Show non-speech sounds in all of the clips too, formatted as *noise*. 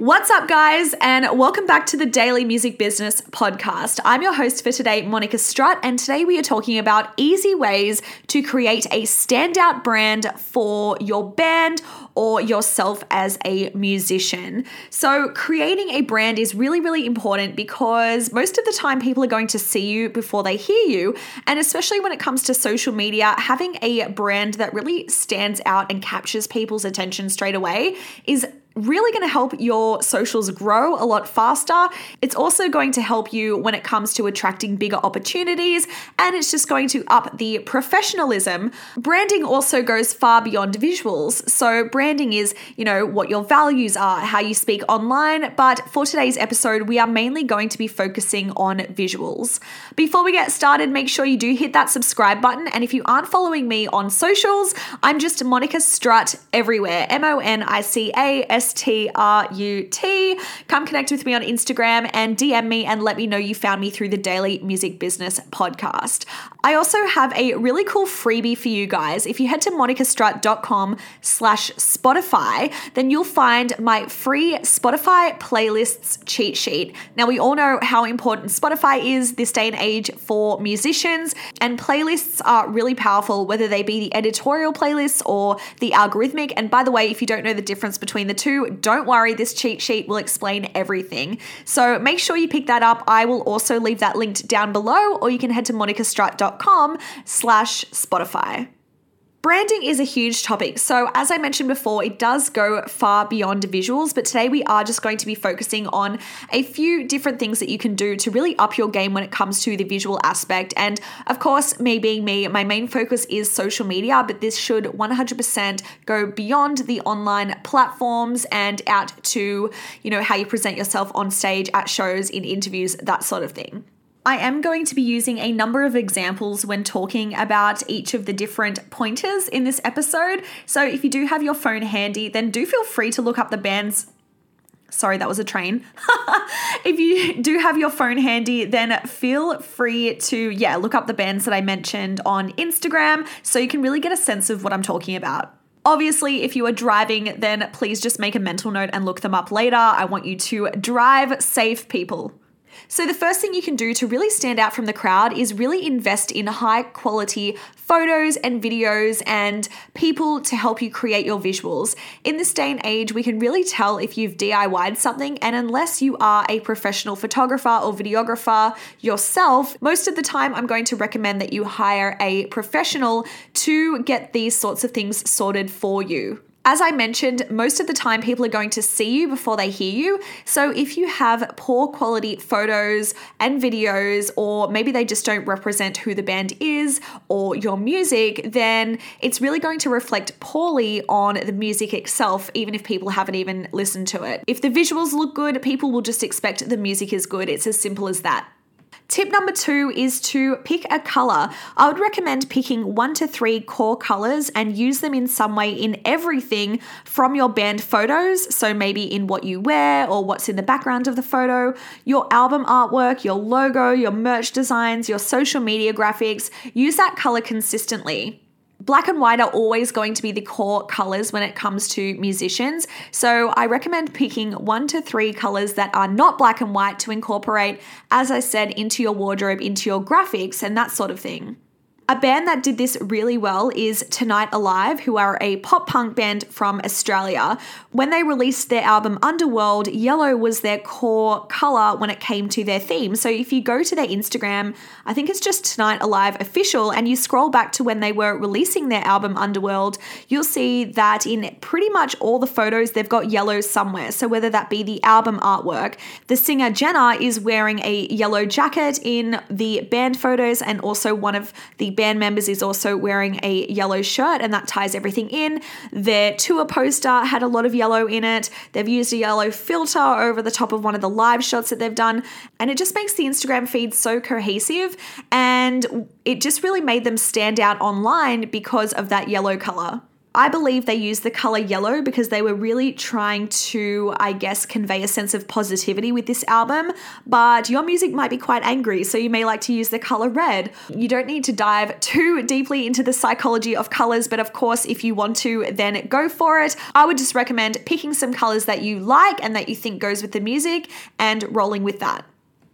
What's up, guys, and welcome back to the Daily Music Business Podcast. I'm your host for today, Monica Strut, and today we are talking about easy ways to create a standout brand for your band or yourself as a musician. So, creating a brand is really, really important because most of the time people are going to see you before they hear you. And especially when it comes to social media, having a brand that really stands out and captures people's attention straight away is really going to help your socials grow a lot faster. It's also going to help you when it comes to attracting bigger opportunities, and it's just going to up the professionalism. Branding also goes far beyond visuals. So, branding is, you know, what your values are, how you speak online, but for today's episode, we are mainly going to be focusing on visuals. Before we get started, make sure you do hit that subscribe button, and if you aren't following me on socials, I'm just Monica Strut everywhere M O N I C A S. S T R U T. Come connect with me on Instagram and DM me and let me know you found me through the Daily Music Business podcast. I also have a really cool freebie for you guys. If you head to monicastrut.com slash Spotify, then you'll find my free Spotify playlists cheat sheet. Now, we all know how important Spotify is this day and age for musicians, and playlists are really powerful, whether they be the editorial playlists or the algorithmic. And by the way, if you don't know the difference between the two, two, don't worry, this cheat sheet will explain everything. So make sure you pick that up. I will also leave that linked down below, or you can head to monicastrut.com slash Spotify. Branding is a huge topic. So, as I mentioned before, it does go far beyond visuals, but today we are just going to be focusing on a few different things that you can do to really up your game when it comes to the visual aspect. And of course, me being me, my main focus is social media, but this should 100% go beyond the online platforms and out to, you know, how you present yourself on stage at shows, in interviews, that sort of thing. I am going to be using a number of examples when talking about each of the different pointers in this episode. So if you do have your phone handy, then do feel free to look up the bands Sorry, that was a train. *laughs* if you do have your phone handy, then feel free to, yeah, look up the bands that I mentioned on Instagram so you can really get a sense of what I'm talking about. Obviously, if you are driving, then please just make a mental note and look them up later. I want you to drive safe, people. So, the first thing you can do to really stand out from the crowd is really invest in high quality photos and videos and people to help you create your visuals. In this day and age, we can really tell if you've DIYed something, and unless you are a professional photographer or videographer yourself, most of the time I'm going to recommend that you hire a professional to get these sorts of things sorted for you. As I mentioned, most of the time people are going to see you before they hear you. So if you have poor quality photos and videos, or maybe they just don't represent who the band is or your music, then it's really going to reflect poorly on the music itself, even if people haven't even listened to it. If the visuals look good, people will just expect the music is good. It's as simple as that. Tip number two is to pick a color. I would recommend picking one to three core colors and use them in some way in everything from your band photos. So, maybe in what you wear or what's in the background of the photo, your album artwork, your logo, your merch designs, your social media graphics. Use that color consistently black and white are always going to be the core colors when it comes to musicians. So I recommend picking one to three colors that are not black and white to incorporate, as I said, into your wardrobe, into your graphics, and that sort of thing. A band that did this really well is Tonight Alive, who are a pop punk band from Australia. When they released their album Underworld, yellow was their core color when it came to their theme. So if you go to their Instagram, I think it's just Tonight Alive official, and you scroll back to when they were releasing their album Underworld, you'll see that in pretty much all the photos, they've got yellow somewhere. So whether that be the album artwork, the singer Jenna is wearing a yellow jacket in the band photos, and also one of the band members is also wearing a yellow shirt, and that ties everything in. Their tour poster had a lot of yellow in it. They've used a yellow filter over the top of one of the live shots that they've done, and it just makes the Instagram feed so cohesive. And it just really made them stand out online because of that yellow color. I believe they used the color yellow because they were really trying to, I guess, convey a sense of positivity with this album. But your music might be quite angry, so you may like to use the color red. You don't need to dive too deeply into the psychology of colors, but of course, if you want to, then go for it. I would just recommend picking some colors that you like and that you think goes with the music and rolling with that.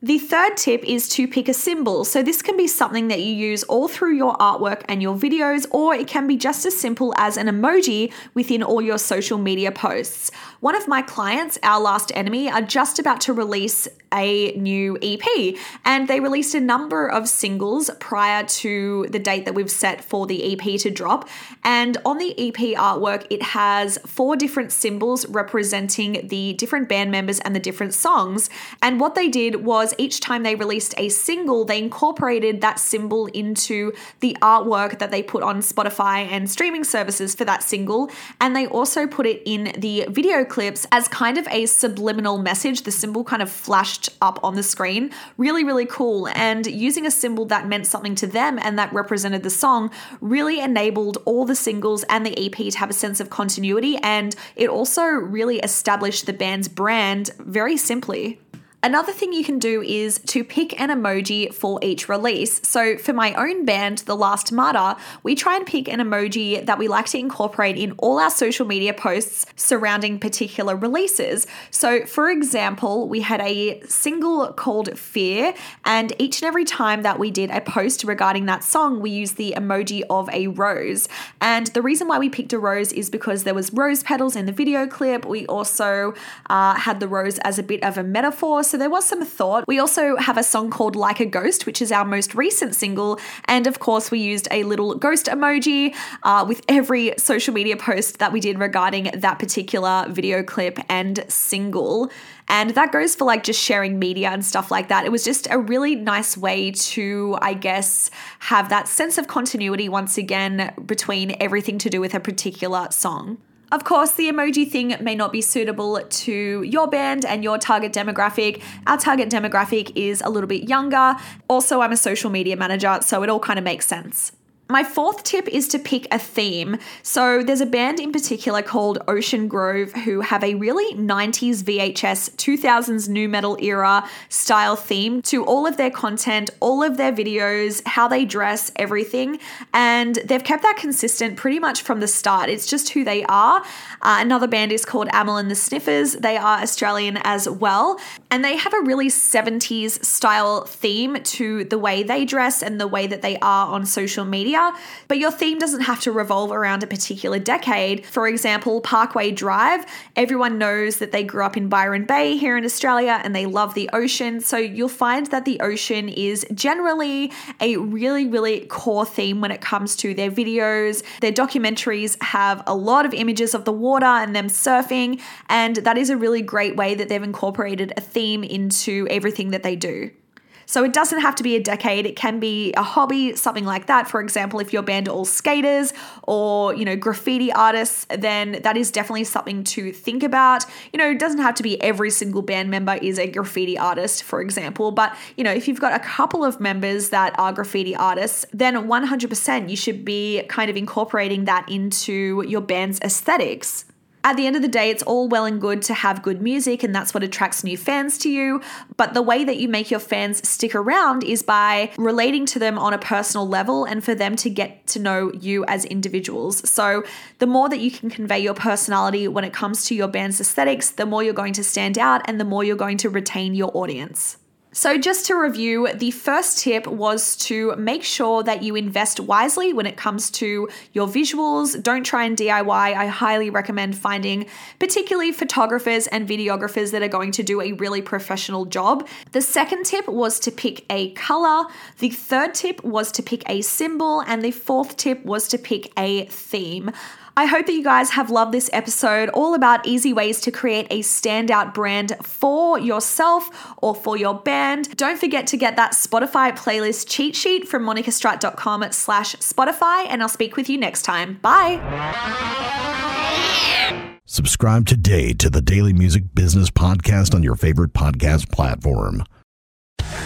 The third tip is to pick a symbol. So, this can be something that you use all through your artwork and your videos, or it can be just as simple as an emoji within all your social media posts. One of my clients, Our Last Enemy, are just about to release a new EP, and they released a number of singles prior to the date that we've set for the EP to drop. And on the EP artwork, it has four different symbols representing the different band members and the different songs. And what they did was each time they released a single, they incorporated that symbol into the artwork that they put on Spotify and streaming services for that single. And they also put it in the video clips as kind of a subliminal message. The symbol kind of flashed up on the screen. Really, really cool. And using a symbol that meant something to them and that represented the song really enabled all the singles and the EP to have a sense of continuity. And it also really established the band's brand very simply. Another thing you can do is to pick an emoji for each release. So, for my own band, The Last Martyr, we try and pick an emoji that we like to incorporate in all our social media posts surrounding particular releases. So, for example, we had a single called Fear, and each and every time that we did a post regarding that song, we used the emoji of a rose. And the reason why we picked a rose is because there was rose petals in the video clip. We also uh, had the rose as a bit of a metaphor so there was some thought. We also have a song called Like a Ghost, which is our most recent single. And of course, we used a little ghost emoji uh, with every social media post that we did regarding that particular video clip and single. And that goes for like just sharing media and stuff like that. It was just a really nice way to, I guess, have that sense of continuity once again between everything to do with a particular song. Of course, the emoji thing may not be suitable to your band and your target demographic. Our target demographic is a little bit younger. Also, I'm a social media manager, so it all kind of makes sense. My fourth tip is to pick a theme. So, there's a band in particular called Ocean Grove who have a really 90s VHS 2000s nu metal era style theme to all of their content, all of their videos, how they dress, everything. And they've kept that consistent pretty much from the start. It's just who they are. Uh, another band is called Amyl and the Sniffers. They are Australian as well. And they have a really 70s style theme to the way they dress and the way that they are on social media but your theme doesn't have to revolve around a particular decade. For example, Parkway Drive, everyone knows that they grew up in Byron Bay here in Australia and they love the ocean. So you'll find that the ocean is generally a really, really core theme when it comes to their videos. Their documentaries have a lot of images of the water and them surfing, and that is a really great way that they've incorporated a theme into everything that they do. So it doesn't have to be a decade, it can be a hobby, something like that. For example, if your band are all skaters or, you know, graffiti artists, then that is definitely something to think about. You know, it doesn't have to be every single band member is a graffiti artist, for example, but, you know, if you've got a couple of members that are graffiti artists, then 100% you should be kind of incorporating that into your band's aesthetics at the end of the day, it's all well and good to have good music, and that's what attracts new fans to you. But the way that you make your fans stick around is by relating to them on a personal level and for them to get to know you as individuals. So, the more that you can convey your personality when it comes to your band's aesthetics, the more you're going to stand out and the more you're going to retain your audience. So, just to review, the first tip was to make sure that you invest wisely when it comes to your visuals. Don't try and DIY. I highly recommend finding particularly photographers and videographers that are going to do a really professional job. The second tip was to pick a color. The third tip was to pick a symbol. And the fourth tip was to pick a theme. I hope that you guys have loved this episode all about easy ways to create a standout brand for yourself or for your band. Don't forget to get that Spotify playlist cheat sheet from monicastrut.com slash Spotify, and I'll speak with you next time. Bye. Subscribe today to the Daily Music Business Podcast on your favorite podcast platform.